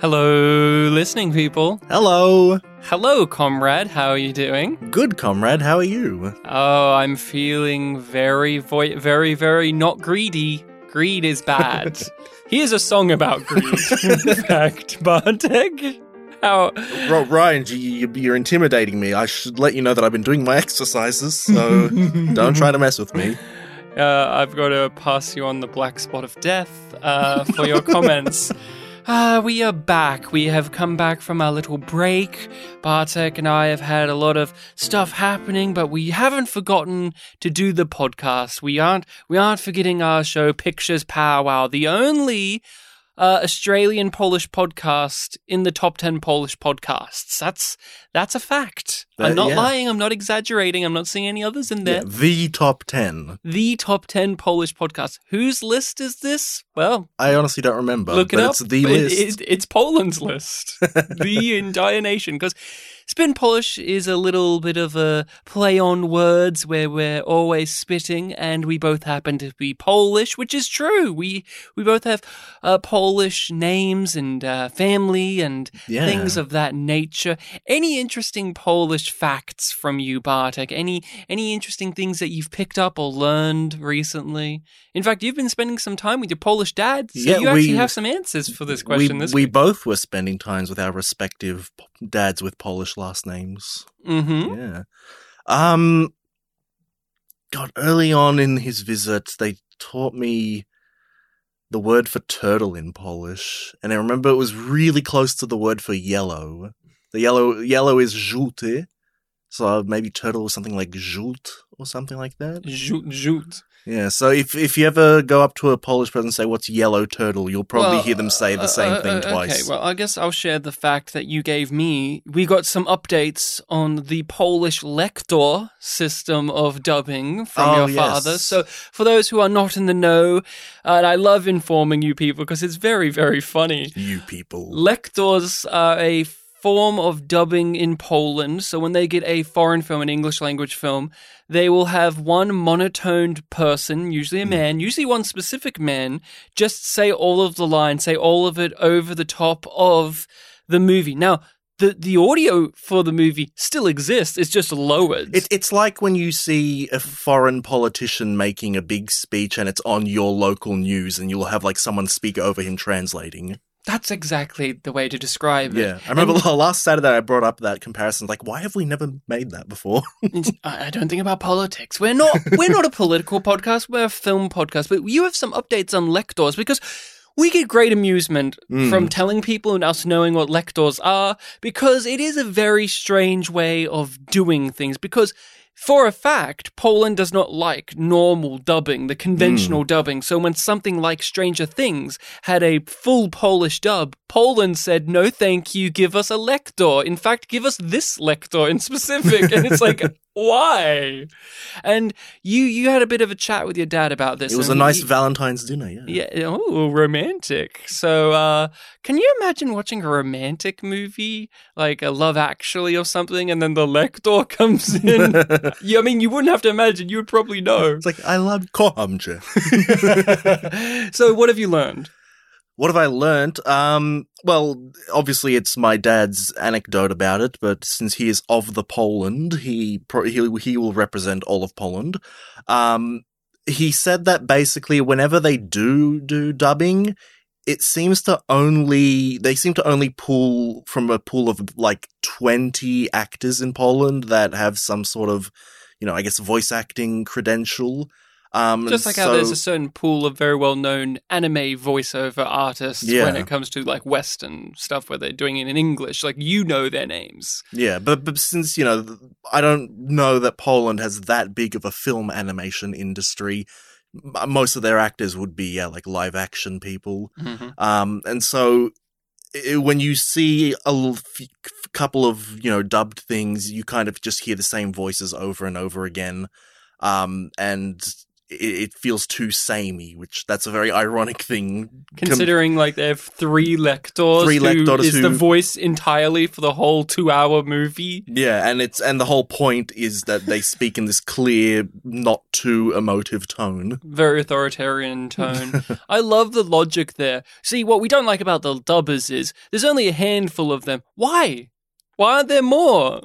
Hello, listening people. Hello. Hello, comrade. How are you doing? Good, comrade. How are you? Oh, I'm feeling very, vo- very, very not greedy. Greed is bad. Here's a song about greed. In fact, Bartek. How? Ro- Ryan, you, you, you're intimidating me. I should let you know that I've been doing my exercises, so don't try to mess with me. Uh, I've got to pass you on the black spot of death uh, for your comments. Ah, we are back. We have come back from our little break. Bartek and I have had a lot of stuff happening, but we haven't forgotten to do the podcast. We aren't we aren't forgetting our show Pictures Powwow, the only uh, Australian Polish podcast in the top 10 Polish podcasts. That's that's a fact. I'm Uh, not yeah. lying, I'm not exaggerating. I'm not seeing any others in there Yeah, the top 10. the top 10 Polish podcasts. Whose list is this? Well, I honestly don't remember. look it but up. It's the It- list. it- it's Poland's list. the entire nation. Because Spit Polish is a little bit of a play on words where we're always spitting, and we both happen to be Polish, which is true. We we both have uh, Polish names and uh, family and Yeah. things of that nature. Any interesting Polish facts from you, Bartek? Any any interesting things that you've picked up or learned recently? In fact, you've been spending some time with your Polish dad, so Yeah, you actually we- have some answers for this question. we, this we both were spending times with our respective dads with Polish last names. Mm-hmm. Yeah. Um God, early on in his visit, they taught me the word for turtle in Polish, and I remember it was really close to the word for yellow. The yellow yellow is żółty, so maybe turtle was something like żółt or something like that. Rzut, rzut. Yeah, so if if you ever go up to a Polish person and say what's yellow turtle, you'll probably Well, hear them say the uh, same uh, thing uh, twice. Okay, well, I guess I'll share the fact that you gave me. We got some updates on the Polish lector system of dubbing from Oh, your yes. father. So, for those who are not in the know, uh, and I love informing you people because it's very, very funny. you people. Lectors are a form of dubbing in Poland. So when they get a foreign film, an English language film, they will have one monotoned person, usually a hmm. man, usually one specific man, just say all of the lines, say all of it over the top of the movie. Now, the, the audio for the movie still exists. It's just lowered. It, it's like when you see a foreign politician making a big speech and it's on your local news and you'll have like someone speak over him translating. That's exactly the way to describe it. Yeah. I remember And- last Saturday I brought up that comparison. Like, why have we never made that before? I don't think about politics. We're not we're not a political podcast. We're a film podcast. But you have some updates on lectors because we get great amusement Mm. from telling people and us knowing what lectors are because it is a very strange way of doing things because for a fact, Poland does not like normal dubbing, the conventional hmm. dubbing. So when something like Stranger Things had a full Polish dub, Poland said, no, thank you, give us a lector. In fact, give us this lector in specific. And it's like, why? And you you had a bit of a chat with your dad about this. It was a nice he- Valentine's dinner, yeah. yeah, oh, romantic. So, uh, can you imagine watching a romantic movie like a Love Actually or something, and then the lector comes in? yeah, I mean, you wouldn't have to imagine; you would probably know. It's like, I love Kocham cię. so, what have you learned? What have I learnt? Um, well, obviously it's my dad's anecdote about it, but since he is of the Poland, he pro- he he will represent all of Poland. Um, he said that basically whenever they do do dubbing, it seems to only they seem to only pull from a pool of like 20 actors in Poland that have some sort of, you know, I guess voice acting credential. Um, Just like how there's a certain pool of very well-known anime voiceover artists when it comes to like Western stuff where they're doing it in English, like you know their names. Yeah, but, but since, you know, I don't know that Poland has that big of a film animation industry, most of their actors would be, yeah, like live action people. Mhm. Um, and so i when you see a l- f- couple of, you know, dubbed things, you kind of just hear the same voices over and over again. Um, and it, feels too samey, which that's a very ironic thing. Com- Considering like they have three lectors, Three who lectors is the voice entirely for the whole two-hour movie. yeah, and it's and the whole point is that they speak in this clear, not too emotive tone. Very authoritarian tone. I love the logic there. See, what we don't like about the dubbers is there's only a handful of them. Why? Why aren't there more?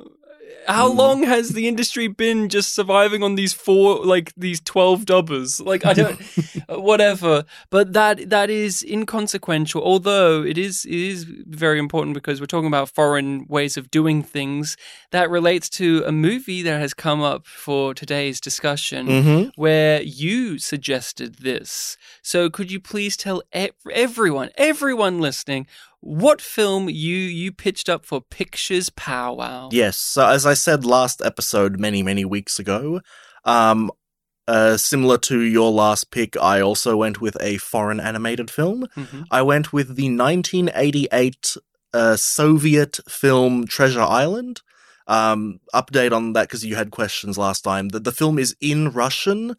How Hmm. long has the industry been just surviving on these four, like these twelve dubbers? Like I don't, whatever. But that that is inconsequential. Although it is it is very important because we're talking about foreign ways of doing things. That relates to a movie that has come up for today's discussion Mm-hmm. where you suggested this. So could you please tell ev- everyone, everyone listening, what film you you pitched up for Pictures Powwow? Yes. So as I said last episode, many many weeks ago, um, uh, similar to your last pick, I also went with a foreign animated film. Mhm. I went with the 1988 uh, Soviet film Treasure Island. Um, update on that because you had questions last time. The, the film is in Russian.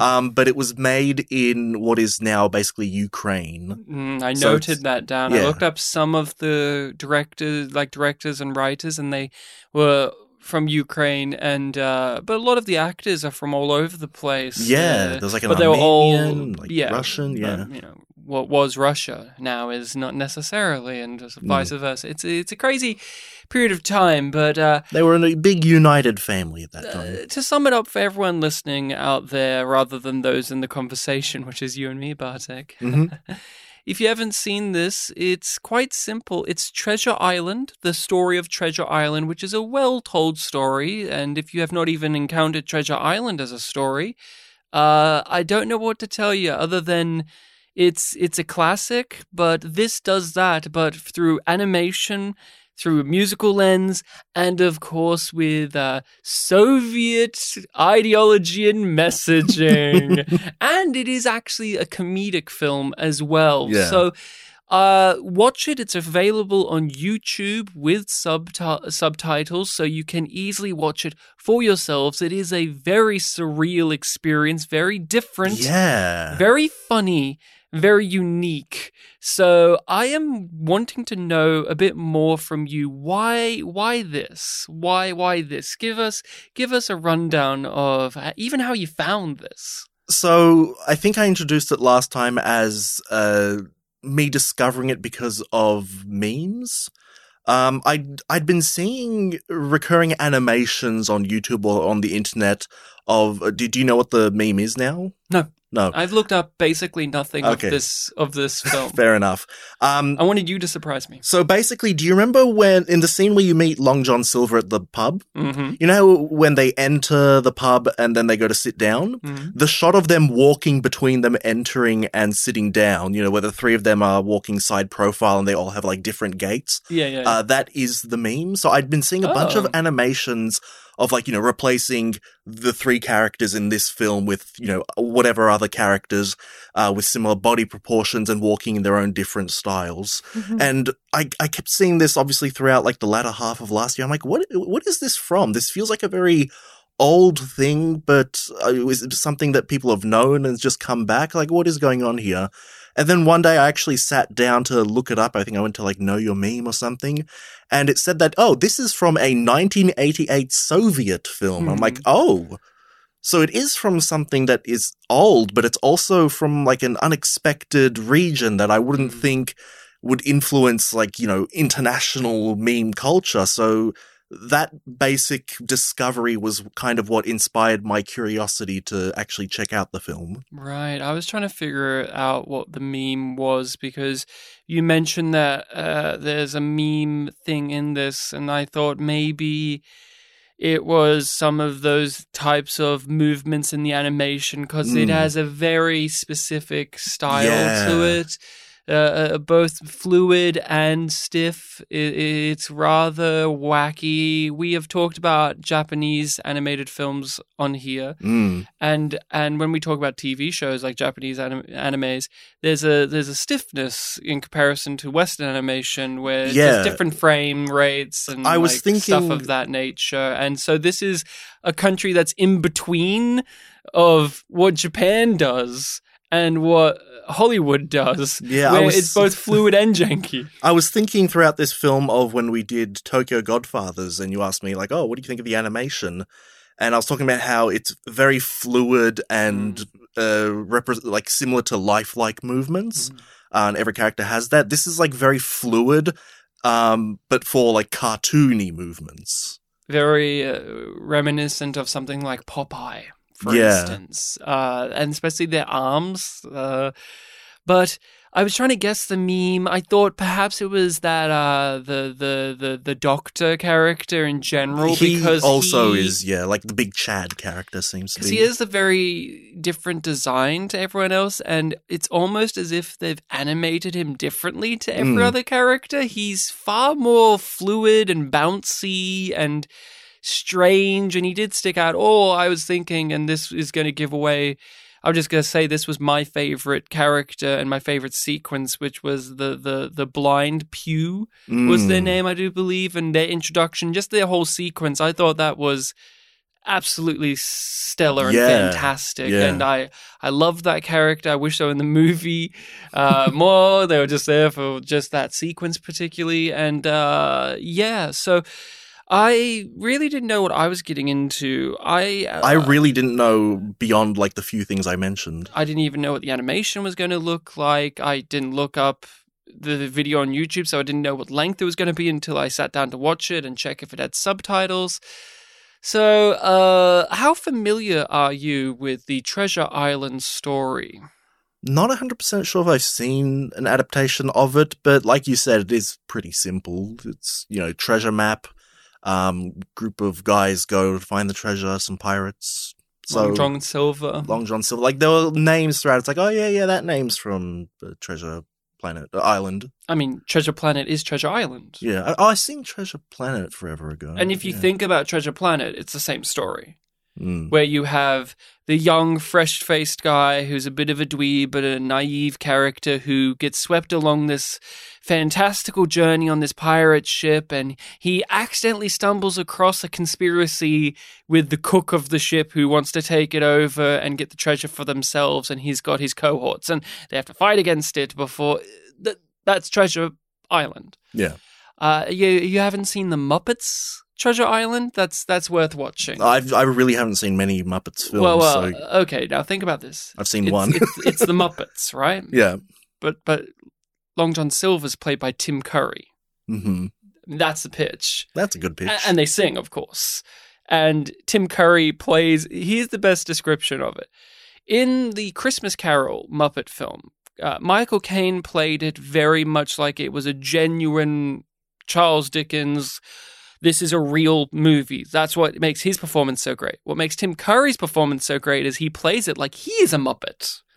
Um, but it was made in what is now basically Ukraine. Mm, I So noted that down. I looked up some of the directors, like directors and writers, and they were from Ukraine, and uh, but a lot of the actors are from all over the place. Yeah, Uh, there's like an but they were all Armenian, like yeah, Russian, but, yeah. you know what was Russia now is not necessarily, and vice versa. It's it's a crazy period of time, but uh, They were in a big united family at that time. uh, to sum it up for everyone listening out there, rather than those in the conversation, which is you and me, Bartek. Mhm. if you haven't seen this, it's quite simple. It's Treasure Island, the story of Treasure Island, which is a well told story. And if you have not even encountered Treasure Island as a story, uh, I don't know what to tell you other than it's it's a classic, but this does that, but through animation, through a musical lens, and of course with uh, Soviet ideology and messaging. and it is actually a comedic film as well. Yeah. So uh, watch it. It's available on YouTube with subti- subtitles, so you can easily watch it for yourselves. It is a very surreal experience, very different Yeah. very funny, very unique. So I am wanting to know a bit more from you. Why why this? Why why this? Give us give us a rundown of even how you found this. So I think I introduced it last time as uh, me discovering it because of memes. Um, I'd I'd been seeing recurring animations on YouTube or on the internet of. Uh, do, do you know what the meme is now? No. no. I've looked up basically nothing Okay. of this of this film. Fair enough. Um, I wanted you to surprise me. so basically, do you remember when in the scene where you meet Long John Silver at the pub? hmm You know when they enter the pub and then they go to sit down? hmm the shot of them walking between them entering and sitting down, you know, where the three of them are walking side profile and they all have like different gaits. Yeah, yeah. Uh, that is the meme. So I'd been seeing a bunch of Oh. animations of like, you know, replacing the three characters in this film with, you know, whatever other characters, uh, with similar body proportions and walking in their own different styles. Mhm. And I, I kept seeing this obviously throughout like the latter half of last year. I'm like, what, what is this from? This feels like a very old thing, but uh, is it something that people have known and just come back? Like, what is going on here? And then one day I actually sat down to look it up. I think I went to like Know Your Meme or something. And it said that, oh, this is from a 1988 Soviet film. I'm Hmm. like, oh. So it is from something that is old, but it's also from like an unexpected region that I wouldn't Hmm. think would influence like, you know, international meme culture. So that basic discovery was kind of what inspired my curiosity to actually check out the film. Right. I was trying to figure out what the meme was because you mentioned that uh, there's a meme thing in this, and I thought maybe it was some of those types of movements in the animation because it Mm. has a very specific style Yeah. to it. Uh, uh, both fluid and stiff. It's rather wacky. We have talked about Japanese animated films on here, Mm. and and when we talk about TV shows like Japanese anim- animes, there's a there's a stiffness in comparison to Western animation where Yeah. just different frame rates and I was like, stuff thinking- of that nature. And so this is a country that's in between of what Japan does and what Hollywood does. Yeah, where was- it's both fluid and janky. I was thinking throughout this film of when we did Tokyo Godfathers, and you asked me like, "Oh, what do you think of the animation?" And I was talking about how it's very fluid and uh, repre- like similar to lifelike movements, uh, and every character has that. This is like very fluid, um, but for like cartoony movements. Very uh, reminiscent of something like Popeye, for Yeah. instance, uh, and especially their arms. Uh, but I was trying to guess the meme. I thought perhaps it was that uh, the the the the Doctor character in general he because also he- is yeah, like the big Chad character seems to be. he is a very different design to everyone else, and it's almost as if they've animated him differently to every Mm. other character. He's far more fluid and bouncy and strange, and he did stick out. Oh, I was thinking, and this is going to give away. I'm just going to say this was my favorite character and my favorite sequence, which was the the the blind Pew was their Mm. name, I do believe, and their introduction, just their whole sequence. I thought that was absolutely stellar and Yeah, fantastic, yeah. and I I loved that character. I wish they were in the movie uh, more. They were just there for just that sequence, particularly, and uh, yeah, so. I really didn't know what I was getting into. I uh, I really didn't know beyond like the few things I mentioned. I didn't even know what the animation was going to look like. I didn't look up the video on YouTube, so I didn't know what length it was going to be until I sat down to watch it and check if it had subtitles. So, uh, how familiar are you with the Treasure Island story? Not 100% sure if I've seen an adaptation of it, but like you said, it is pretty simple. It's, you know, treasure map, um, group of guys go to find the treasure, some pirates. So, Long John Silver. Long John Silver. Like, there were names throughout. It's like, oh, yeah, yeah, that name's from Treasure Planet, uh, Island. I mean, Treasure Planet is Treasure Island. Yeah. I, I seen Treasure Planet forever ago. And if you yeah. think about Treasure Planet, it's the same story. Mm. where you have the young, fresh faced guy who's a bit of a dweeb, but a naive character who gets swept along this fantastical journey on this pirate ship, and he accidentally stumbles across a conspiracy with the cook of the ship who wants to take it over and get the treasure for themselves, and he's got his cohorts, and they have to fight against it before. That, that's Treasure Island. Yeah. Uh, you you haven't seen the Muppets Treasure Island? That's that's worth watching. I've, I really haven't seen many Muppets films, Well, well, so okay. Now think about this. I've seen It's, one. it's, it's the Muppets, right? yeah. But but Long John Silver's played by Tim Curry. hmm That's the pitch, That's a good pitch. A- and they sing, of course. And Tim Curry plays. Here's the best description of it in the Christmas Carol Muppet film. Uh, Michael Caine played it very much like it was a genuine Charles Dickens. This is a real movie. That's what makes his performance so great. What makes Tim Curry's performance so great is he plays it like he is a Muppet,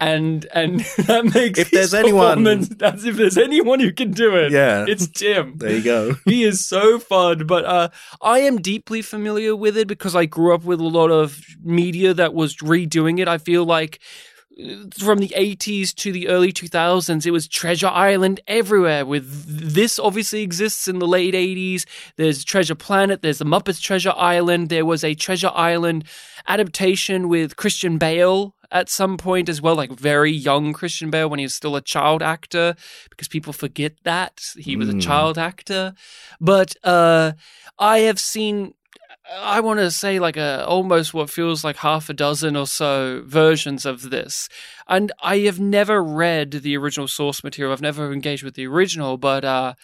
and and that makes If there's anyone- that's if there's anyone who can do it. yeah. it's Tim there you go. he is so fun but uh, i am deeply familiar with it because i grew up with a lot of media that was redoing it i feel like from the 80s to the early 2000s it was treasure island everywhere with this obviously exists in the late 80s there's treasure planet there's the muppets treasure island there was a treasure island adaptation with christian bale at some point as well like very young christian bale when he was still a child actor because people forget that he was a Mm. child actor but uh i have seen i want to say like a almost what feels like half a dozen or so versions of this and i have never read the original source material i've never engaged with the original but uh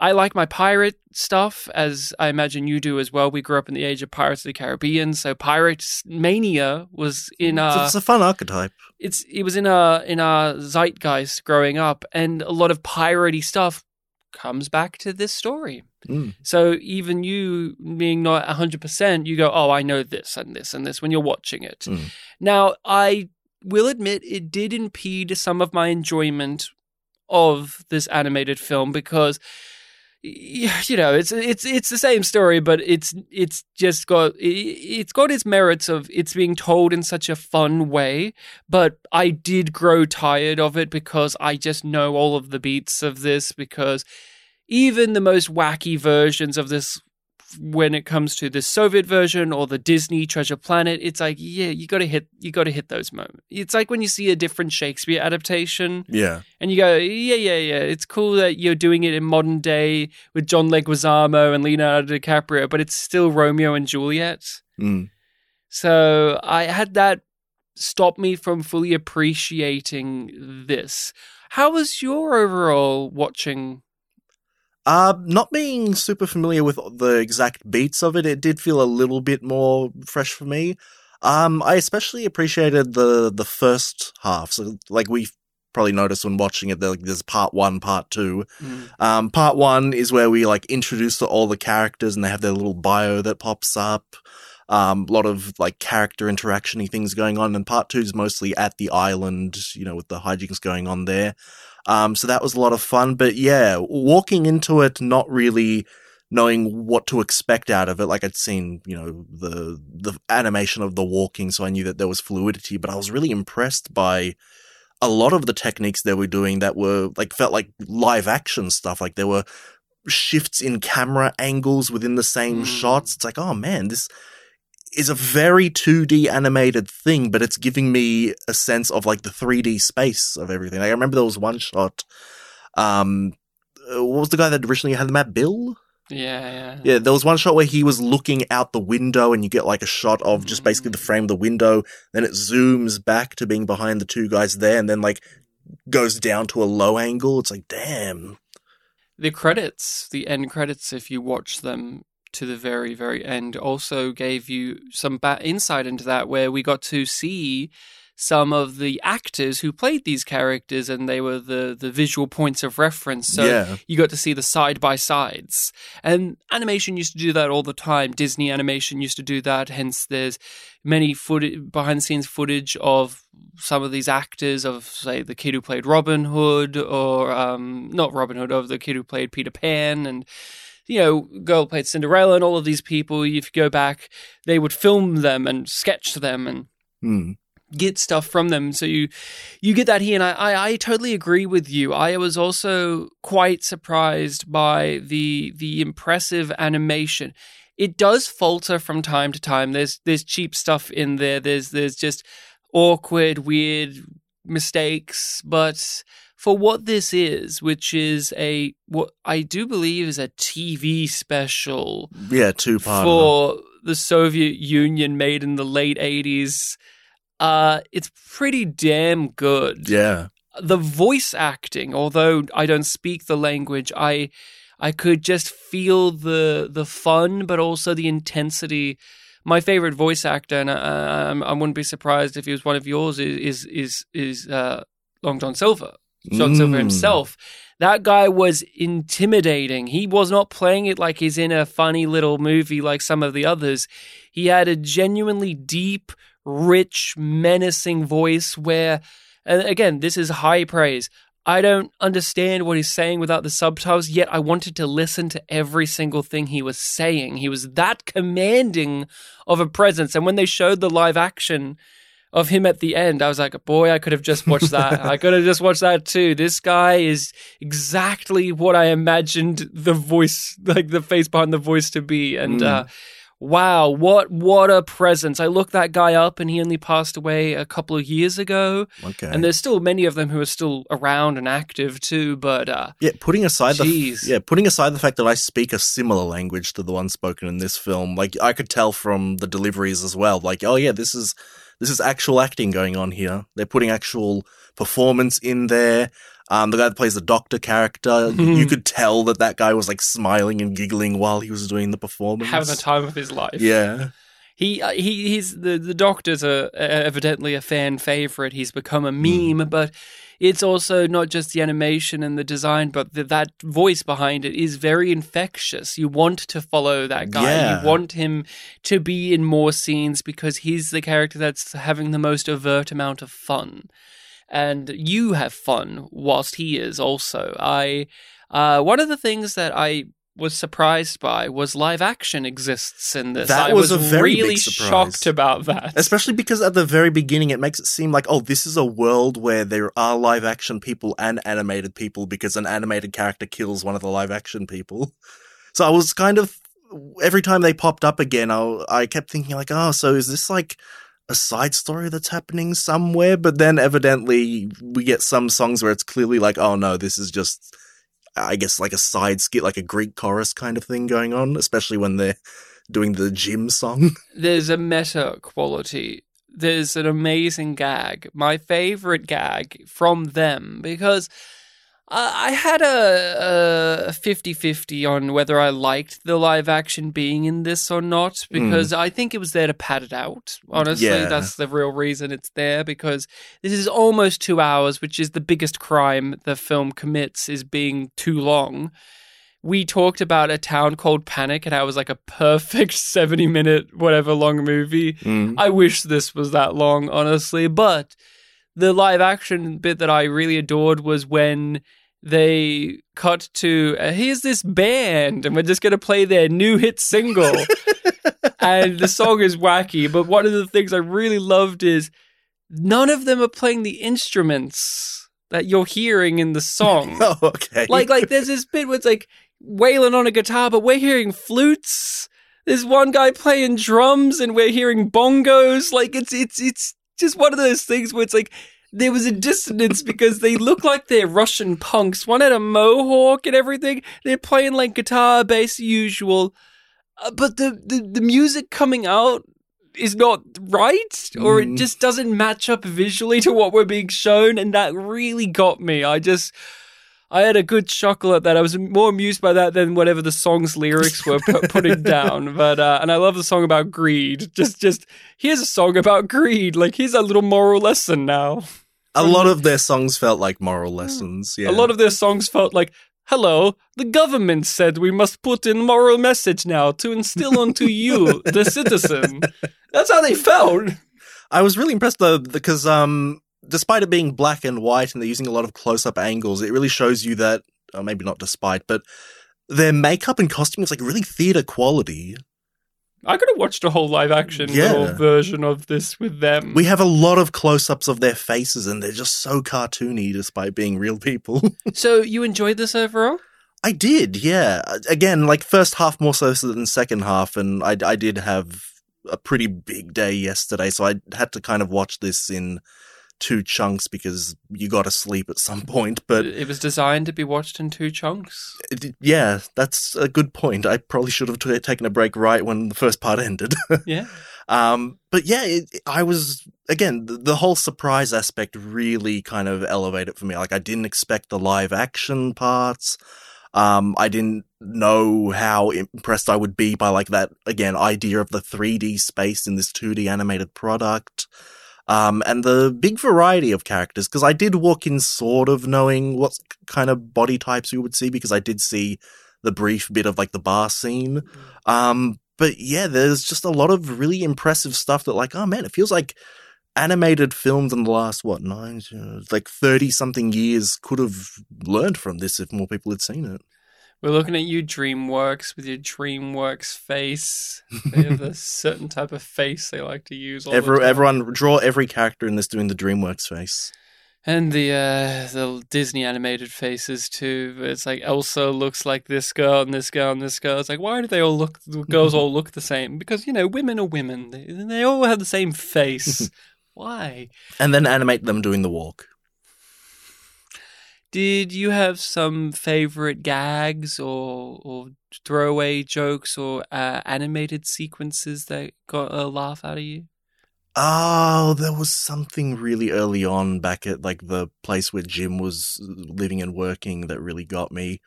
I like my pirate stuff, as I imagine you do as well. We grew up in the age of Pirates of the Caribbean, so pirate mania was in our it's a fun archetype. it's it was in our in our zeitgeist growing up, and a lot of piratey stuff comes back to this story. Mm. So even you being not hundred percent, you go, "Oh, I know this and this and this" when you're watching it. Mm. Now, I will admit it did impede some of my enjoyment of this animated film because you know it's it's it's the same story but it's it's just got it's got its merits of it's being told in such a fun way but I did grow tired of it because I just know all of the beats of this because even the most wacky versions of this when it comes to the Soviet version or the Disney Treasure Planet, it's like, yeah, you got to hit, you got to hit those moments. It's like when you see a different Shakespeare adaptation, Yeah. and you go, yeah, yeah, yeah. It's cool that you're doing it in modern day with John Leguizamo and Leonardo DiCaprio, but it's still Romeo and Juliet. Mm. So I had that stop me from fully appreciating this. How was your overall watching? Uh, not being super familiar with the exact beats of it, it did feel a little bit more fresh for me. Um, I especially appreciated the the first half. So, like we probably noticed when watching it, like, there's part one, part two. Um, part one is where we like introduce all the characters and they have their little bio that pops up. Um, a lot of like character interactiony things going on. And part two is mostly at the island, you know, with the hijinks going on there. Um, so that was a lot of fun. But yeah, walking into it, not really knowing what to expect out of it. Like I'd seen, you know, the, the animation of the walking. So I knew that there was fluidity, but I was really impressed by a lot of the techniques they were doing that were like felt like live action stuff. Like there were shifts in camera angles within the same Mm. shots. It's like, oh man, this is a very 2D animated thing, but it's giving me a sense of like the 3D space of everything. Like, I remember there was one shot. Um, uh, what was the guy that originally had the map? Bill? Yeah, yeah. Yeah, there was one shot where he was looking out the window and you get like a shot of just basically the frame of the window. Then it zooms back to being behind the two guys there and then like goes down to a low angle. It's like, damn. The credits, the end credits, if you watch them to the very, very end, also gave you some ba- insight into that, where we got to see some of the actors who played these characters, and they were the the visual points of reference. So yeah. you got to see the side by sides. And animation used to do that all the time. Disney animation used to do that. Hence, there's many footage, behind the scenes footage of some of these actors, of say the kid who played Robin Hood, or um, not Robin Hood, of the kid who played Peter Pan, and you know, girl played Cinderella, and all of these people. If you go back, they would film them and sketch them and Hmm. get stuff from them. So you you get that here, and I, I, I totally agree with you. I was also quite surprised by the the impressive animation. It does falter from time to time. There's there's cheap stuff in there. There's there's just awkward, weird mistakes, but for what this is, which is a what I do believe is a TV special Yeah, two part. for the Soviet Union made in the late 80s. Uh, it's pretty damn good. Yeah. The voice acting, although I don't speak the language, I I could just feel the the fun, but also the intensity. My favorite voice actor, and I, I, I wouldn't be surprised if he was one of yours, is is is, is uh, Long John Silver. Silver Mm. himself. That guy was intimidating. He was not playing it like he's in a funny little movie like some of the others. He had a genuinely deep, rich, menacing voice where, and again, this is high praise. I don't understand what he's saying without the subtitles, yet I wanted to listen to every single thing he was saying. He was that commanding of a presence. And when they showed the live action, of him at the end, I was like, boy, I could have just watched that. I could have just watched that too. This guy is exactly what I imagined the voice, like the face behind the voice to be. And, Mm. uh, wow, what, what a presence. I looked that guy up and he only passed away a couple of years ago. Okay. And there's still many of them who are still around and active too. But, uh, Yeah, putting aside the yeah, putting aside the fact that I speak a similar language to the one spoken in this film, like I could tell from the deliveries as well. Like, oh yeah, this is this is actual acting going on here. They're putting actual performance in there. Um, the guy that plays the doctor character, you could tell that that guy was like smiling and giggling while he was doing the performance. having the time of his life. Yeah, He uh, he he's the the doctor's a, evidently a fan favorite. He's become a meme, but it's also not just the animation and the design, but the, that voice behind it is very infectious. You want to follow that guy. Yeah. You want him to be in more scenes because he's the character that's having the most overt amount of fun, and you have fun whilst he is also. I uh, one of the things that I was surprised by was live action exists in this. That I was was, a very big really shocked about that. especially because at the very beginning it makes it seem like oh this is a world where there are live action people and animated people because an animated character kills one of the live action people. So I was kind of every time they popped up again, I, I kept thinking like, oh, so is this like a side story that's happening somewhere? But then evidently we get some songs where it's clearly like, oh no, this is just, I guess like a side skit, like a Greek chorus kind of thing going on, especially when they're doing the gym song. There's a meta quality. There's an amazing gag. My favorite gag from them because I had a, a 50-50 on whether I liked the live action being in this or not because I think it was there to pad it out. Honestly, Yeah. that's the real reason it's there because this is almost 2 hours, which is the biggest crime the film commits is being too long. We talked about a town called Panic and how it was like a perfect 70 minute whatever long movie. Mm. I wish this was that long, honestly. But the live action bit that I really adored was when they cut to uh, here's this band and we're just going to play their new hit single. and the song is wacky. But one of the things I really loved is none of them are playing the instruments that you're hearing in the song Oh, okay. like like there's this bit where it's like wailing on a guitar, but we're hearing flutes. There's one guy playing drums, and we're hearing bongos. Like it's it's it's just one of those things where it's like there was a dissonance because they look like they're Russian punks. One had a mohawk and everything. They're playing like guitar, bass, usual, uh, but the, the the music coming out is not right, or it Mm. just doesn't match up visually to what we're being shown, and that really got me. I just. I had a good chuckle at that. I was more amused by that than whatever the song's lyrics were pu- putting down. But uh, and I love the song about greed. Just just here's a song about greed. Like here's a little moral lesson now. a lot of their songs felt like moral lessons. Yeah. A lot of their songs felt like, "Hello, the government said we must put in moral message now to instill onto you, the citizen." That's how they felt. I was really impressed though because um despite it being black and white and they're using a lot of close up angles, it really shows you that or maybe not despite, but their makeup and costume is like really theater quality. I could have watched a whole live action Yeah. little version of this with them. We have a lot of close ups of their faces and they're just so cartoony despite being real people. so you enjoyed this overall? I did, yeah. Again, like first half more so than second half, and I, I did have a pretty big day yesterday, so I had to kind of watch this in two chunks because you got to sleep at some point. But it was designed to be watched in two chunks. it- yeah, that's a good point. I probably should have t- taken a break right when the first part ended. Yeah. Um, but yeah, it, I was again the, the whole surprise aspect really kind of elevated for me. Like I didn't expect the live action parts. Um, I didn't know how impressed I would be by like that again idea of the 3D space in this 2D animated product. Um, and the big variety of characters because I did walk in sort of knowing what kind of body types we would see because I did see the brief bit of like the bar scene. Um, but yeah, there's just a lot of really impressive stuff that, like, oh man, it feels like animated films in the last what nine, uh, like thirty something years could have learned from this if more people had seen it. We're looking at you, DreamWorks, with your DreamWorks face. They have a certain type of face they like to use. All the Every, everyone draw every character in this doing the DreamWorks face. and the uh, the Disney animated faces too. It's like Elsa looks like this girl and this girl and this girl. It's like why do they all look? The girls all look the same because you know women are women. They, they all have the same face. why? And then animate them doing the walk. Did you have some favorite gags or or throwaway jokes or uh, animated sequences that got a laugh out of you? Oh, there was something really early on back at like the place where Jim was living and working that really got me.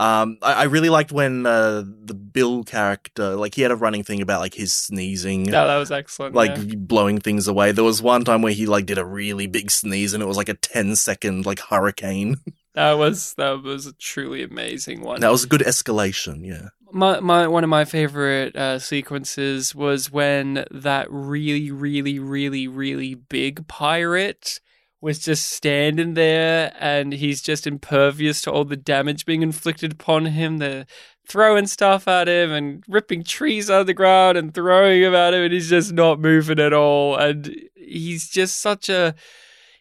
Um, I, I really liked when uh, the Bill character, like he had a running thing about like his sneezing, No, that was excellent. like yeah. blowing things away. There was one time where he like did a really big sneeze and it was like a 10 second like hurricane. that was that was a truly amazing one. that was a good escalation. Yeah. my my one of my favorite uh, sequences was when that really really really really big pirate was just standing there and he's just impervious to all the damage being inflicted upon him. They're throwing stuff at him and ripping trees out of the ground and throwing him at him and he's just not moving at all. And he's just such a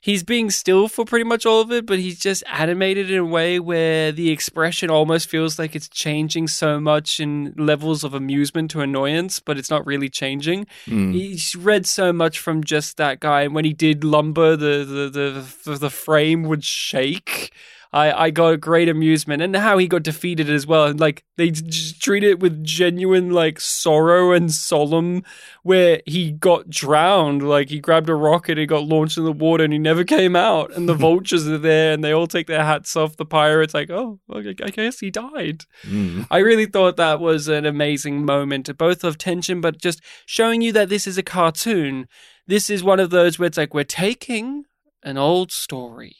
he's being still for pretty much all of it, but he's just animated in a way where the expression almost feels like it's changing so much in levels of amusement to annoyance, but it's not really changing. Mm. He's read so much from just that guy, and when he did lumber, the the the the frame would shake. I, I got great amusement and how he got defeated as well. And like they just treat it with genuine like sorrow and solemn where he got drowned. Like he grabbed a rocket he got launched in the water and he never came out. And the vultures are there and they all take their hats off. The pirates like, oh, I guess he died. Mm. I really thought that was an amazing moment, both of tension, but just showing you that this is a cartoon. This is one of those where it's like we're taking an old story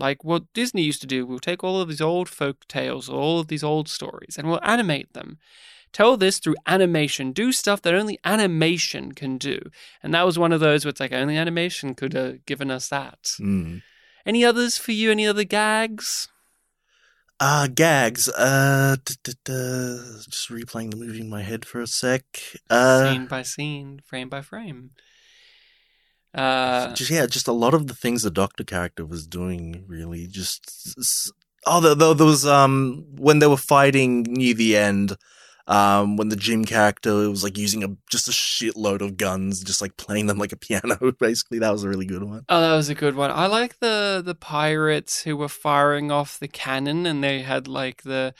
like what Disney used to do. We'll take all of these old folk tales, all of these old stories, and we'll animate them. Tell this through animation. Do stuff that only animation can do. And that was one of those where it's like only animation could have given us that. Mm. Any others for you? Any other gags? Uh, gags. Uh, d- d- d- just replaying the movie in my head for a sec. Uh, scene by scene, frame by frame. Uh, just yeah, just a lot of the things the Doctor character was doing. Really, just oh, there, there there was um when they were fighting near the end. Um, when the Jim character was like using a just a shitload of guns, just like playing them like a piano. Basically, that was a really good one. Oh, that was a good one. I like the the pirates who were firing off the cannon, and they had like the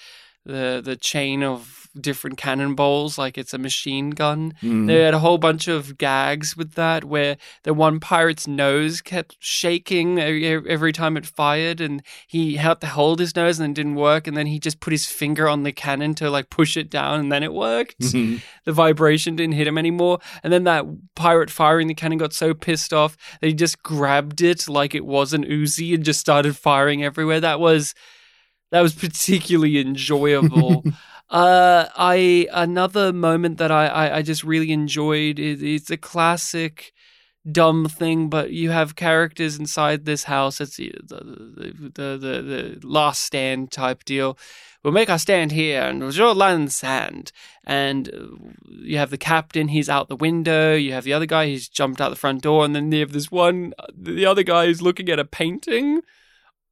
the the chain of different cannonballs, like it's a machine gun. Mm. They had a whole bunch of gags with that, where the one pirate's nose kept shaking every time it fired, and he had to hold his nose, and it didn't work, and then he just put his finger on the cannon to like push it down, and then it worked Mhm. the vibration didn't hit him anymore. And then that pirate firing the cannon got so pissed off that he just grabbed it like it was an Uzi and just started firing everywhere. That was that was particularly enjoyable. uh, I another moment that I, I, I just really enjoyed is it's a classic dumb thing, but you have characters inside this house. It's the the the, the, the last stand type deal. We'll make our stand here, and we'll draw a line in the sand. And uh, you have the captain; he's out the window. You have the other guy; he's jumped out the front door, and then you have this one. The other guy is looking at a painting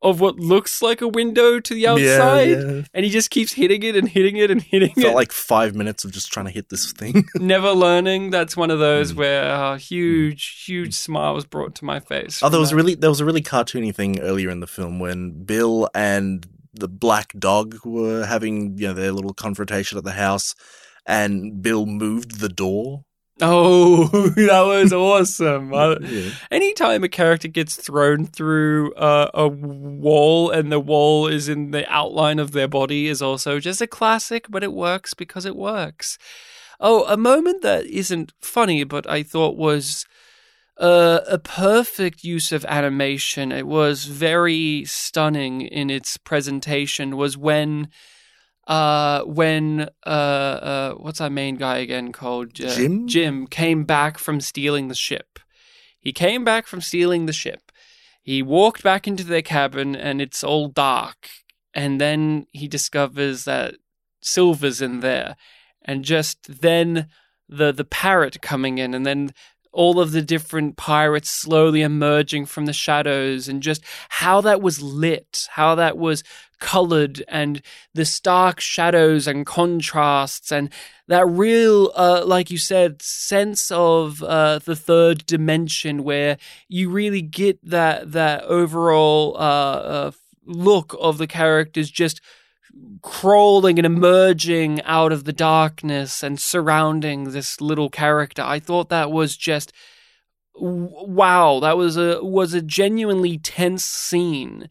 of what looks like a window to the outside, Yeah, yeah. and he just keeps hitting it and hitting it and hitting it like five minutes of just trying to hit this thing. never learning. That's one of those Mm. where a huge, huge smile was brought to my face. Oh, there was that. really there was a really cartoony thing earlier in the film when Bill and the black dog were having you know their little confrontation at the house, and Bill moved the door. Oh, that was awesome. Yeah. anytime a character gets thrown through uh, a wall and the wall is in the outline of their body is also just a classic, but it works because it works. Oh, a moment that isn't funny, but I thought was uh, a perfect use of animation. It was very stunning in its presentation. Was when. Uh, when uh, uh, what's our main guy again called? Uh, Jim? Jim came back from stealing the ship. He came back from stealing the ship. He walked back into their cabin and it's all dark. And then he discovers that Silver's in there. And just then the the parrot coming in and then all of the different pirates slowly emerging from the shadows and just how that was lit, how that was colored and the stark shadows and contrasts and that real uh, like you said sense of uh, the third dimension where you really get that that overall uh, uh, look of the characters just crawling and emerging out of the darkness and surrounding this little character. I thought that was just wow that was a was a genuinely tense scene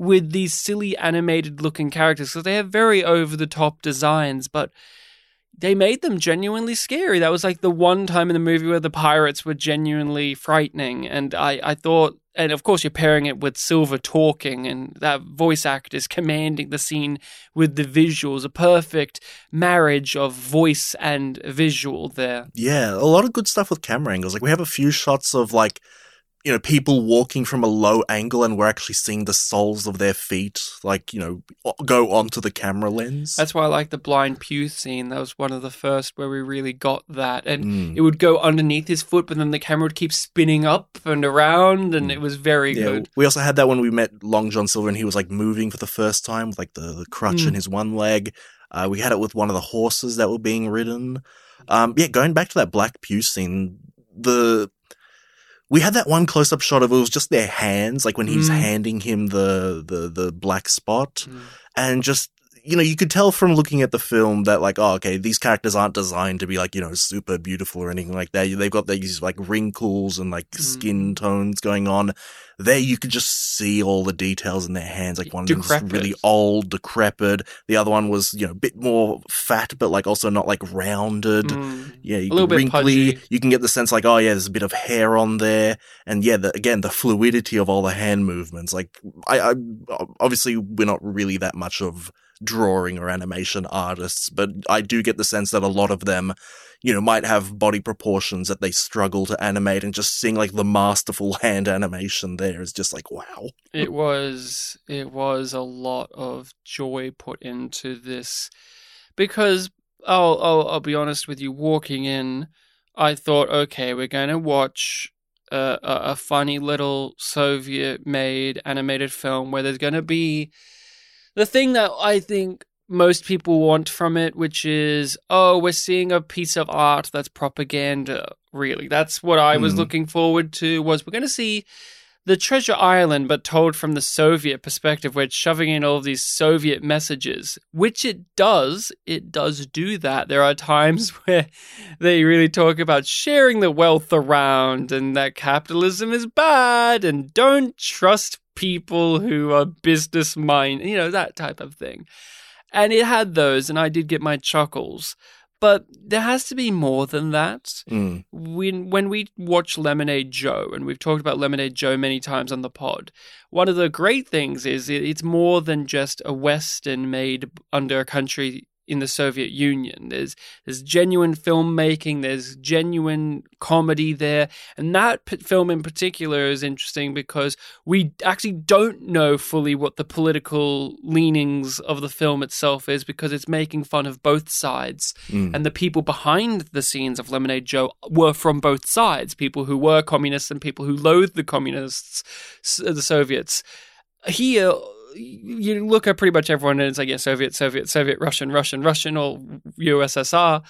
with these silly animated looking characters because they have very over the top designs but they made them genuinely scary that was like the one time in the movie where the pirates were genuinely frightening and i i thought and of course you're pairing it with silver talking and that voice actor is commanding the scene with the visuals a perfect marriage of voice and visual there Yeah, a lot of good stuff with camera angles. Like we have a few shots of like you know, people walking from a low angle and we're actually seeing the soles of their feet, like, you know, go onto the camera lens. That's why I like the blind pew scene. That was one of the first where we really got that. And Mm. it would go underneath his foot, but then the camera would keep spinning up and around, and it was very Yeah, good. we also had that when we met Long John Silver and he was like moving for the first time with like the, the crutch Mm. in his one leg. Uh, we had it with one of the horses that were being ridden. Um, yeah, going back to that Black Pew scene, the we had that one close up shot of it was just their hands, like when he's Mm. handing him the the the black spot, Mm. and just you know you could tell from looking at the film that like oh okay these characters aren't designed to be like you know super beautiful or anything like that they've got these like wrinkles and like Mm. skin tones going on there you could just see all the details in their hands like one of them's Decrepit. really old decrepit the other one was you know a bit more fat but like also not like rounded Mm. yeah, you A little can bit wrinkly. pudgy. You can get the sense like, oh yeah, there's a bit of hair on there, and yeah, the, again, the fluidity of all the hand movements. Like, I, I obviously we're not really that much of drawing or animation artists, but I do get the sense that a lot of them, you know, might have body proportions that they struggle to animate, and just seeing like the masterful hand animation there is just like, wow. It was it was a lot of joy put into this because I'll, I'll I'll be honest with you. Walking in, I thought, okay, we're going to watch a, a, funny little Soviet-made animated film where there's going to be the thing that I think most people want from it, which is, oh, we're seeing a piece of art that's propaganda. Really, that's what I was Hmm. looking forward to. Was we're going to see the Treasure Island, but told from the Soviet perspective, where it's shoving in all of these Soviet messages, which it does. It does do that. There are times where they really talk about sharing the wealth around and that capitalism is bad and don't trust people who are business mind, you know, that type of thing. And it had those, and I did get my chuckles. But there has to be more than that Mm. when when we watch Lemonade Joe, and we've talked about Lemonade Joe many times on the pod, one of the great things is it- it's more than just a western made under a country in the Soviet Union. There's there's genuine filmmaking, there's genuine comedy there, and that p- film in particular is interesting because we actually don't know fully what the political leanings of the film itself is because it's making fun of both sides Mm. and the people behind the scenes of Lemonade Joe were from both sides people who were communists and people who loathed the communists, the Soviets. Here, you look at pretty much everyone and it's like, yeah, Soviet, Soviet, Soviet, Russian, Russian, Russian, or USSR.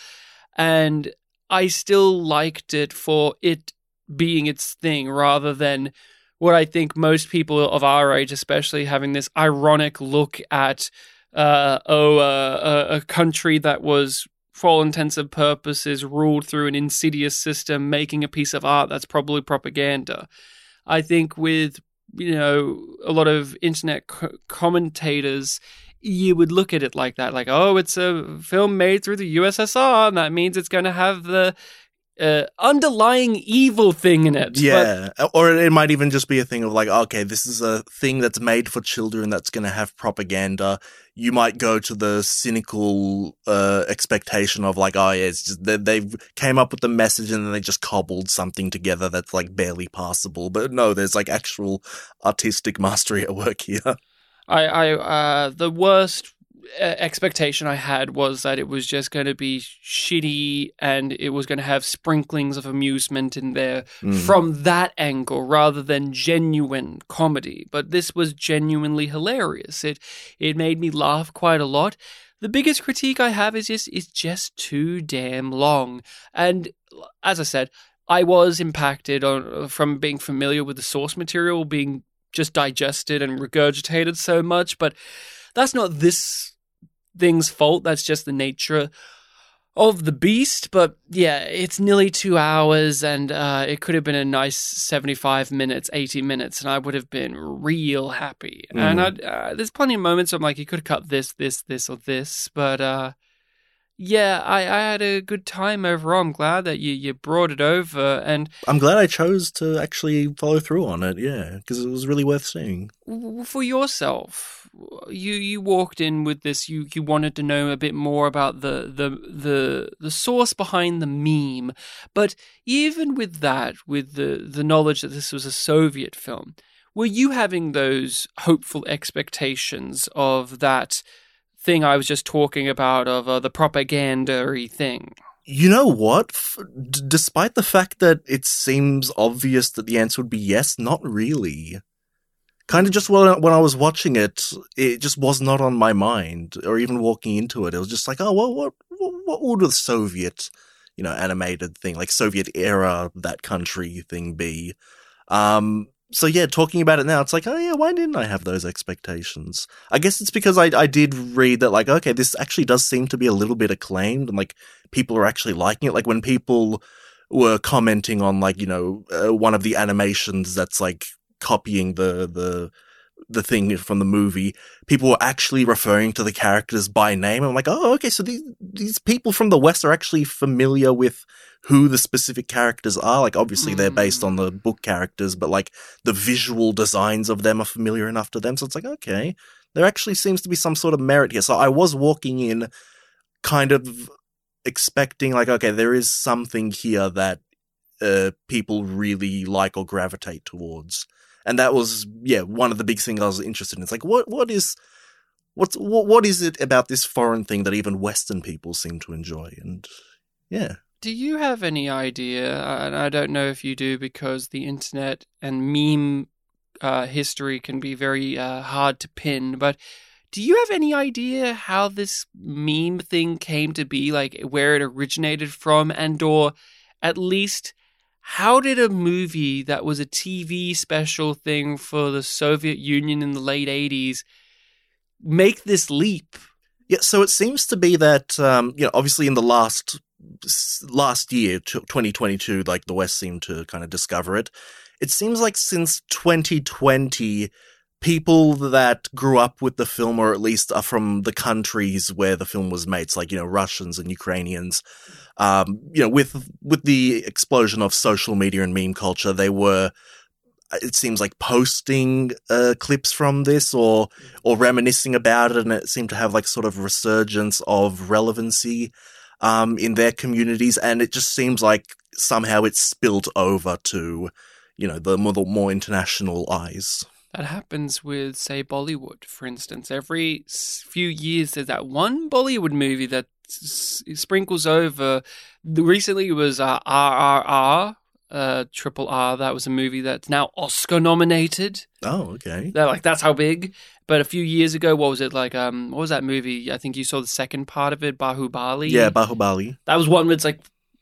And I still liked it for it being its thing rather than what I think most people of our age, especially, having this ironic look at uh, oh, uh, a, country that was, for all intents and purposes, ruled through an insidious system, making a piece of art that's probably propaganda. I think with you know a lot of internet co- commentators, you would look at it like that, like oh, it's a film made through the USSR, and that means it's going to have the uh, underlying evil thing in it. But- Yeah, or it might even just be a thing of like, okay, this is a thing that's made for children that's going to have propaganda. You might go to the cynical uh, expectation of like, oh yeah, it's just they, they've came up with the message and then they just cobbled something together that's like barely passable. But no, there's like actual artistic mastery at work here. I, I, uh, the worst uh, expectation I had was that it was just going to be shitty and it was going to have sprinklings of amusement in there Mm. from that angle rather than genuine comedy. But this was genuinely hilarious. It, it made me laugh quite a lot. The biggest critique I have is just it's just too damn long. And as I said, I was impacted on from being familiar with the source material being just digested and regurgitated so much, but that's not this thing's fault. That's just the nature of the beast. But yeah, it's nearly two hours, and uh, it could have been a nice seventy-five minutes, eighty minutes, and I would have been real happy. And Mhm. I'd, uh, there's plenty of moments where I'm like, you could have cut this, this, this, or this, but uh, yeah, I, I had a good time overall. I'm glad that you, you brought it over. And I'm glad I chose to actually follow through on it. Yeah, because it was really worth seeing. for yourself, you you walked in with this. You you wanted to know a bit more about the the the the source behind the meme. But even with that, with the the knowledge that this was a Soviet film, were you having those hopeful expectations of that? thing I was just talking about of uh, the propaganda thing. You know what? F- despite the fact that it seems obvious that the answer would be yes, not really. Kind of just when I, when I was watching it, it just was not on my mind, or even walking into it. It was just like, oh, well, what what, what would the Soviet, you know, animated thing, like Soviet era, that country thing be? Um, so yeah, talking about it now, it's like, oh yeah, why didn't I have those expectations? I guess it's because I I did read that like, okay, this actually does seem to be a little bit acclaimed, and like people are actually liking it. Like when people were commenting on like you know uh, one of the animations that's like copying the the the thing from the movie, people were actually referring to the characters by name. I'm like, oh, okay, so these these people from the West are actually familiar with who the specific characters are. Like, obviously, they're based on the book characters, but like the visual designs of them are familiar enough to them. So it's like, okay, there actually seems to be some sort of merit here. So I was walking in kind of expecting, like, okay, there is something here that uh, people really like or gravitate towards. And that was, yeah, one of the big things I was interested in. It's like, what, what is, what's, what, what is it about this foreign thing that even Western people seem to enjoy? And yeah. Do you have any idea? And I don't know if you do because the internet and meme uh, history can be very uh, hard to pin. But do you have any idea how this meme thing came to be? Like where it originated from, and or at least how did a movie that was a TV special thing for the Soviet Union in the late '80s make this leap? Yeah, so it seems to be that um, you know, obviously in the last last year, 2022, like the West seemed to kind of discover it. It seems like since 2020, people that grew up with the film, or at least are from the countries where the film was made, it's like you know Russians and Ukrainians, um, you know, with with the explosion of social media and meme culture, they were it seems like posting uh, clips from this or or reminiscing about it, and it seemed to have like sort of resurgence of relevancy um, in their communities, and it just seems like somehow it's spilled over to you know the more, the more international eyes. That happens with, say, Bollywood, for instance. Every few years, there's that one Bollywood movie that s- sprinkles over. The- Recently, it was uh, RRR, uh, Triple R. That was a movie that's now Oscar nominated. Oh, okay. They're like, that's how big. But a few years ago, what was it like? Um, what was that movie? I think you saw the second part of it, Bahubali. Yeah, Bahubali. that was one where it's like,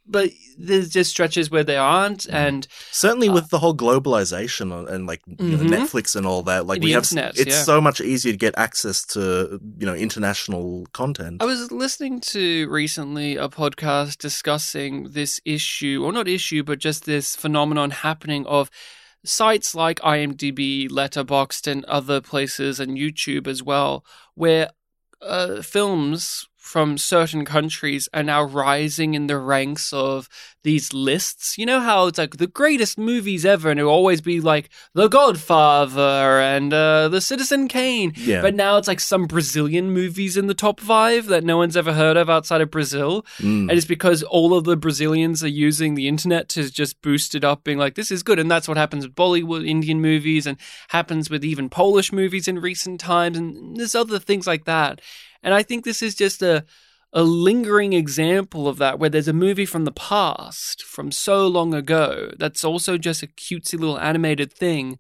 but there's just stretches where they aren't, Mm. and Certainly, Uh, with the whole globalization and, like you know, Mhm. Netflix and all that, like The we have, internet, it's yeah. so much easier to get access to you know international content. I was listening to recently a podcast discussing this issue, or not issue, but just this phenomenon happening of sites like IMDb, Letterboxd, and other places, and YouTube as well, where uh, films from certain countries are now rising in the ranks of these lists. You know how it's like the greatest movies ever, and it'll always be like The Godfather and uh, The Citizen Kane. yeah, But now it's like some Brazilian movies in the top five that no one's ever heard of outside of Brazil. Mm. And it's because all of the Brazilians are using the internet to just boost it up, being like, this is good. And that's what happens with Bollywood Indian movies and happens with even Polish movies in recent times. And there's other things like that. And I think this is just a, a lingering example of that, where there's a movie from the past, from so long ago, that's also just a cutesy little animated thing.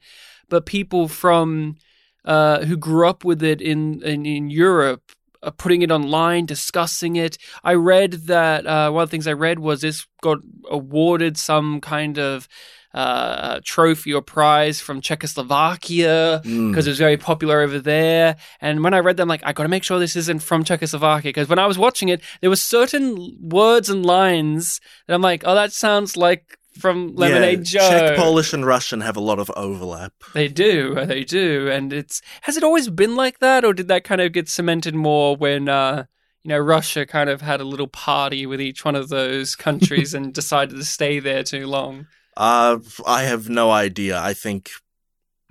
But people from uh, who grew up with it in in, in Europe uh, putting it online, discussing it. I read that uh, one of the things I read was this got awarded some kind of uh, trophy or prize from Czechoslovakia Mm. because it was very popular over there. And when I read them, like, I got to make sure this isn't from Czechoslovakia because when I was watching it, there were certain words and lines that I'm like, oh, that sounds like from Lemonade yeah, Joe. Czech, Polish, and Russian have a lot of overlap. They do, they do, and it's has it always been like that, or did that kind of get cemented more when uh, you know, Russia kind of had a little party with each one of those countries and decided to stay there too long. Uh, I have no idea. I think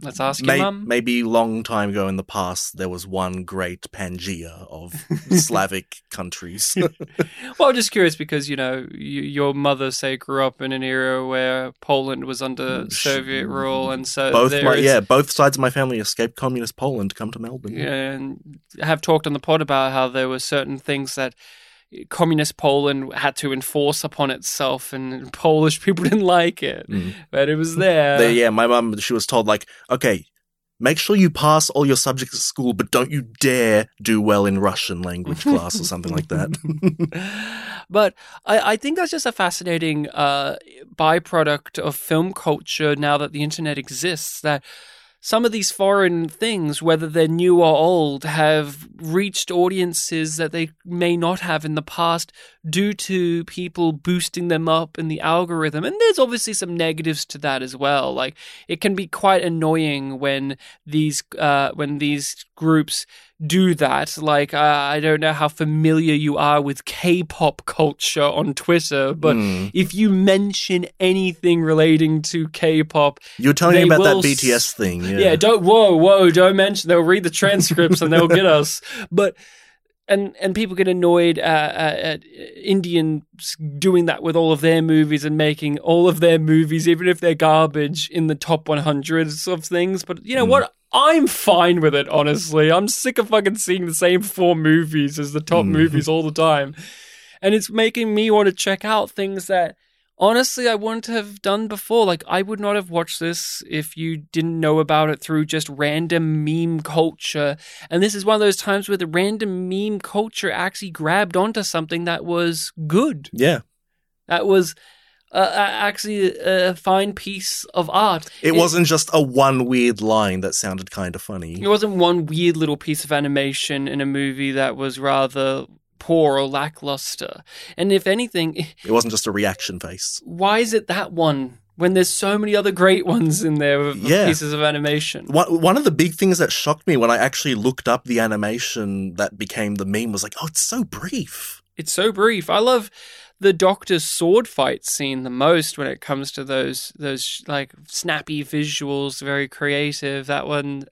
Let's ask may- your mum. maybe long time ago in the past there was one great Pangea of Slavic countries. Well, I'm just curious because you know y- your mother say grew up in an era where Poland was under Mm, Soviet rule, and so both there my is- yeah, both sides of my family escaped communist Poland to come to Melbourne. and have talked on the pod about how there were certain things that communist Poland had to enforce upon itself, and Polish people didn't like it, Mm. but it was there. They- yeah, my mum she was told like, okay, make sure you pass all your subjects at school, but don't you dare do well in Russian language class or something like that. but I, I think that's just a fascinating uh, byproduct of film culture now that the internet exists. That some of these foreign things, whether they're new or old, have reached audiences that they may not have in the past due to people boosting them up in the algorithm. And there's obviously some negatives to that as well. Like it can be quite annoying when these uh, when these groups do that. Like uh, I don't know how familiar you are with K-pop culture on Twitter, but Mm. if you mention anything relating to K-pop, you're telling me about that BTS s- thing. Yeah. yeah. don't whoa, whoa, don't mention. They'll read the transcripts and they'll get us. But and and people get annoyed at, at, at Indians doing that with all of their movies and making all of their movies, even if they're garbage, in the top 100s of things. But you know Mm. what? I'm fine with it, honestly. I'm sick of fucking seeing the same four movies as the top Mm. movies all the time. And it's making me want to check out things that honestly I wouldn't have done before. Like I would not have watched this if you didn't know about it through just random meme culture. And this is one of those times where the random meme culture actually grabbed onto something that was good. Yeah. That was uh, actually a fine piece of art. It, wasn't just a one weird line that sounded kind of funny. It wasn't one weird little piece of animation in a movie that was rather poor or lackluster. And if anything, It wasn't just a reaction face. why is it that one when there's so many other great ones in there of, Yeah. pieces of animation? One of the big things that shocked me when I actually looked up the animation that became the meme was like, oh, it's so brief. It's so brief. I love the Doctor's sword fight scene the most when it comes to those those like snappy visuals, very creative. That one,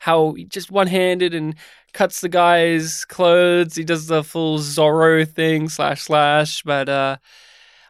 how he just one handed and cuts the guy's clothes. He does the full Zorro thing slash slash. But uh,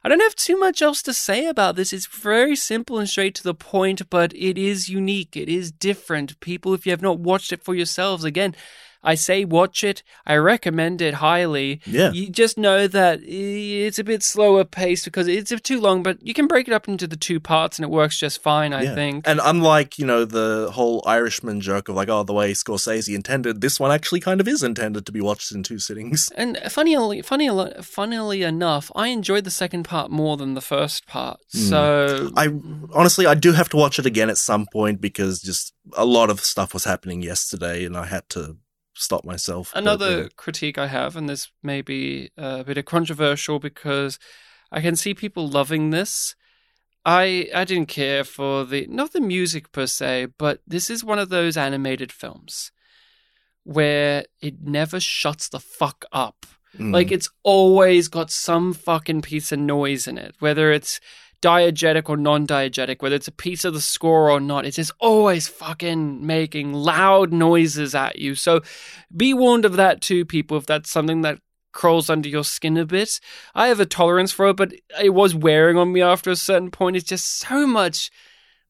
I don't have too much else to say about this. It's very simple and straight to the point, but it is unique. It is different. People, if you have not watched it for yourselves, again. I say watch it. I recommend it highly. Yeah. You just know that it's a bit slower paced because it's too long, but you can break it up into the two parts and it works just fine, I Yeah. think. And unlike, you know, the whole Irishman joke of like, oh, the way Scorsese intended, this one actually kind of is intended to be watched in two sittings. And funnily, funnily, funnily enough, I enjoyed the second part more than the first part. Hmm. So I honestly, I do have to watch it again at some point because just a lot of stuff was happening yesterday and I had to stop myself. But, Another yeah. critique I have, and this may be a bit of controversial because I can see people loving this. I I didn't care for the not the music per se, but this is one of those animated films where it never shuts the fuck up. Mm. Like it's always got some fucking piece of noise in it, whether it's diegetic or non-diegetic, whether it's a piece of the score or not. It's just always fucking making loud noises at you. So be warned of that too, people. If that's something that crawls under your skin a bit, I have a tolerance for it, but it was wearing on me after a certain point. It's just so much,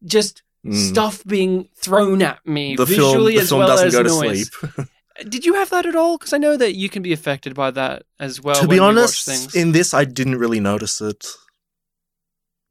just. Mm. Stuff being thrown at me the film, visually the as film well doesn't as go to noise. sleep. Did you have that at all? Because I know that you can be affected by that as well. to be honest, in this, I didn't really notice it.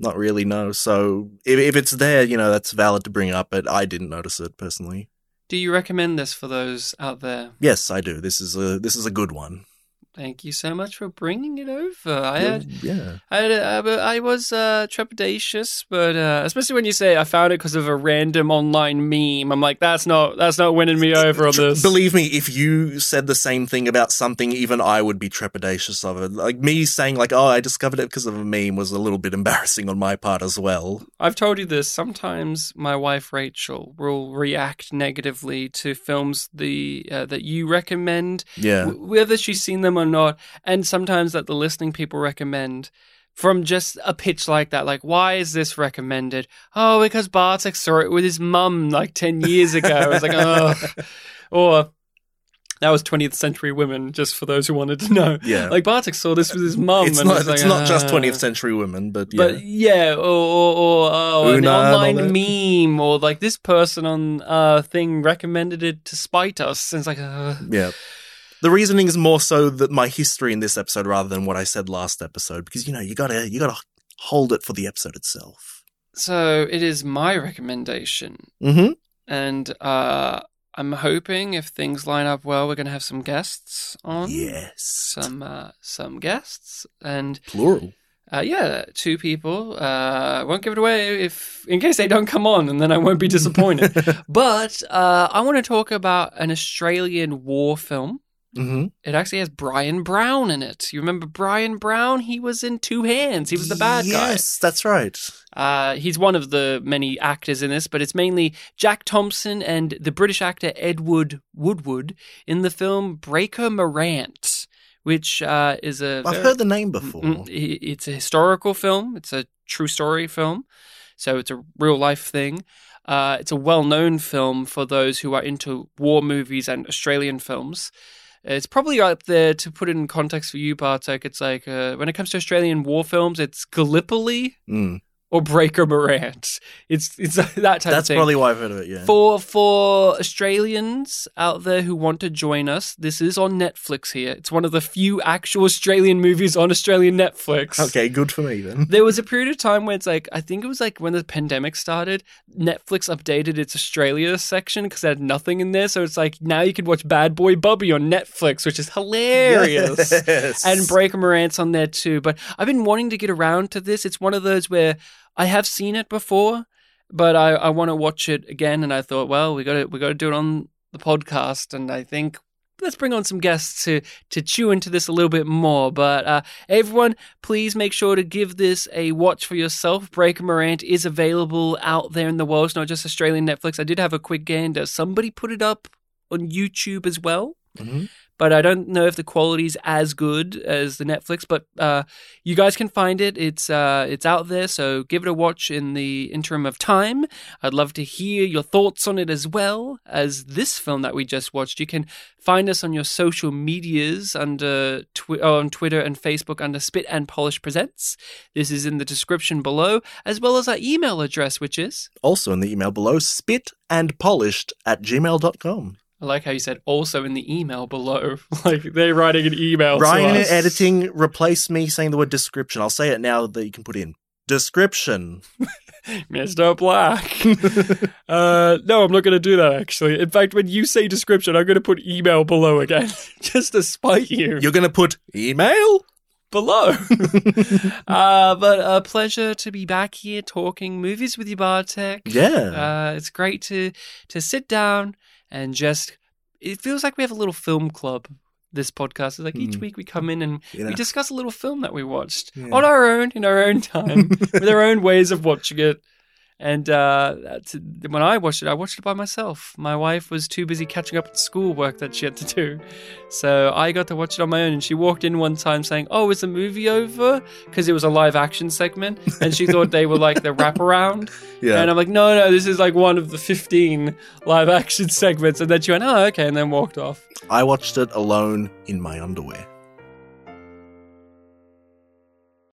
Not really, no. So if, if it's there, you know, that's valid to bring up, but I didn't notice it personally. do you recommend this for those out there? Yes, I do. This is a this is a good one. Thank you so much for bringing it over. I had, yeah. I, had uh, I was uh, trepidatious, but uh, especially when you say I found it because of a random online meme. I'm like, that's not that's not winning me over on this. Believe me, if you said the same thing about something, even I would be trepidatious of it. Like me saying, like, "Oh, I discovered it because of a meme," was a little bit embarrassing on my part as well. I've told you this. Sometimes my wife Rachel will react negatively to films the uh, that you recommend, Yeah, w- whether she's seen them or not, and sometimes that the listening people recommend from just a pitch like that. Like, why is this recommended? Oh, because Bartek saw it with his mum like 10 years ago. It's like, oh. Or that was 20th century women, just for those who wanted to know. Yeah. Like, Bartek saw this with his mum. it's and not. was like, it's not just "Ah." 20th century women, but yeah. But yeah, or, or, or oh, an Una and all online meme, or like this person on uh thing recommended it to spite us. And it's like, uh, yeah. The reasoning is more so that my history in this episode rather than what I said last episode, because you know you gotta you gotta hold it for the episode itself. so it is my recommendation, Mm-hmm. and uh I'm hoping if things line up well, we're gonna have some guests on. Yes. Some uh, some guests and Plural. uh, yeah, two people. Uh, I won't give it away if in case they don't come on, and then I won't be disappointed. but uh, I want to talk about an Australian war film. Mm-hmm. It actually has Bryan Brown in it. You remember Bryan Brown? He was in Two Hands. He was the bad guy. Yes, that's right. Uh, he's one of the many actors in this, but it's mainly Jack Thompson and the British actor Edward Woodward in the film Breaker Morant, which uh, is a. I've very- heard the name before. It's a historical film. It's a true story film, so it's a real life thing. Uh, it's a well known film for those who are into war movies and Australian films. It's probably up there to put it in context for you, Bartek. It's like uh, when it comes to Australian war films, it's Gallipoli Mm. Or Breaker Morant. It's it's that type of That's probably why I've heard of it. Yeah. For for Australians out there who want to join us, this is on Netflix here. It's one of the few actual Australian movies on Australian Netflix. okay, good for me then. There was a period of time where it's like I think it was like when the pandemic started, Netflix updated its Australia section because it had nothing in there. So it's like now you can watch Bad Boy Bubby on Netflix, which is hilarious. Yes. And Breaker Morant's on there too. But I've been wanting to get around to this. It's one of those where I have seen it before, but I, I want to watch it again. And I thought, well, we got to we got to do it on the podcast. And I think let's bring on some guests to to chew into this a little bit more. But uh, everyone, please make sure to give this a watch for yourself. Breaker Morant is available out there in the world, it's not just Australian Netflix. I did have a quick gander. Somebody put it up on YouTube as well Mhm. But I don't know if the quality's as good as the Netflix. But uh, you guys can find it. It's uh, it's out there, so give it a watch in the interim of time. I'd love to hear your thoughts on it as well as this film that we just watched. You can find us on your social medias under oh, on Twitter and Facebook under Spit and Polish Presents. This is in the description below, as well as our email address, which is Also in the email below, spit and polished at gmail.com. I like how you said also in the email below, like they're writing an email. Writing and editing, replace me saying the word description. I'll say it now that you can put in. Description. Mr. Black. uh, no, I'm not going to do that, actually. In fact, when you say description, I'm going to put email below again, just to spite you. You're going to put email? below. uh, but a pleasure to be back here talking movies with you, Bartek. Yeah. Uh, it's great to to sit down and just. It feels like we have a little film club. This podcast is like each Hmm. week we come in and You we discuss a little film that we watched Yeah. on our own in our own time with our own ways of watching it. And uh, when I watched it, I watched it by myself. My wife was too busy catching up on schoolwork that she had to do. So I got to watch it on my own. And she walked in one time saying, Oh, is the movie over? Because it was a live action segment. And she thought they were like the wraparound. yeah. And I'm like, No, no, this is like one of the 15 live action segments. And then she went, Oh, okay. And then walked off. I watched it alone in my underwear.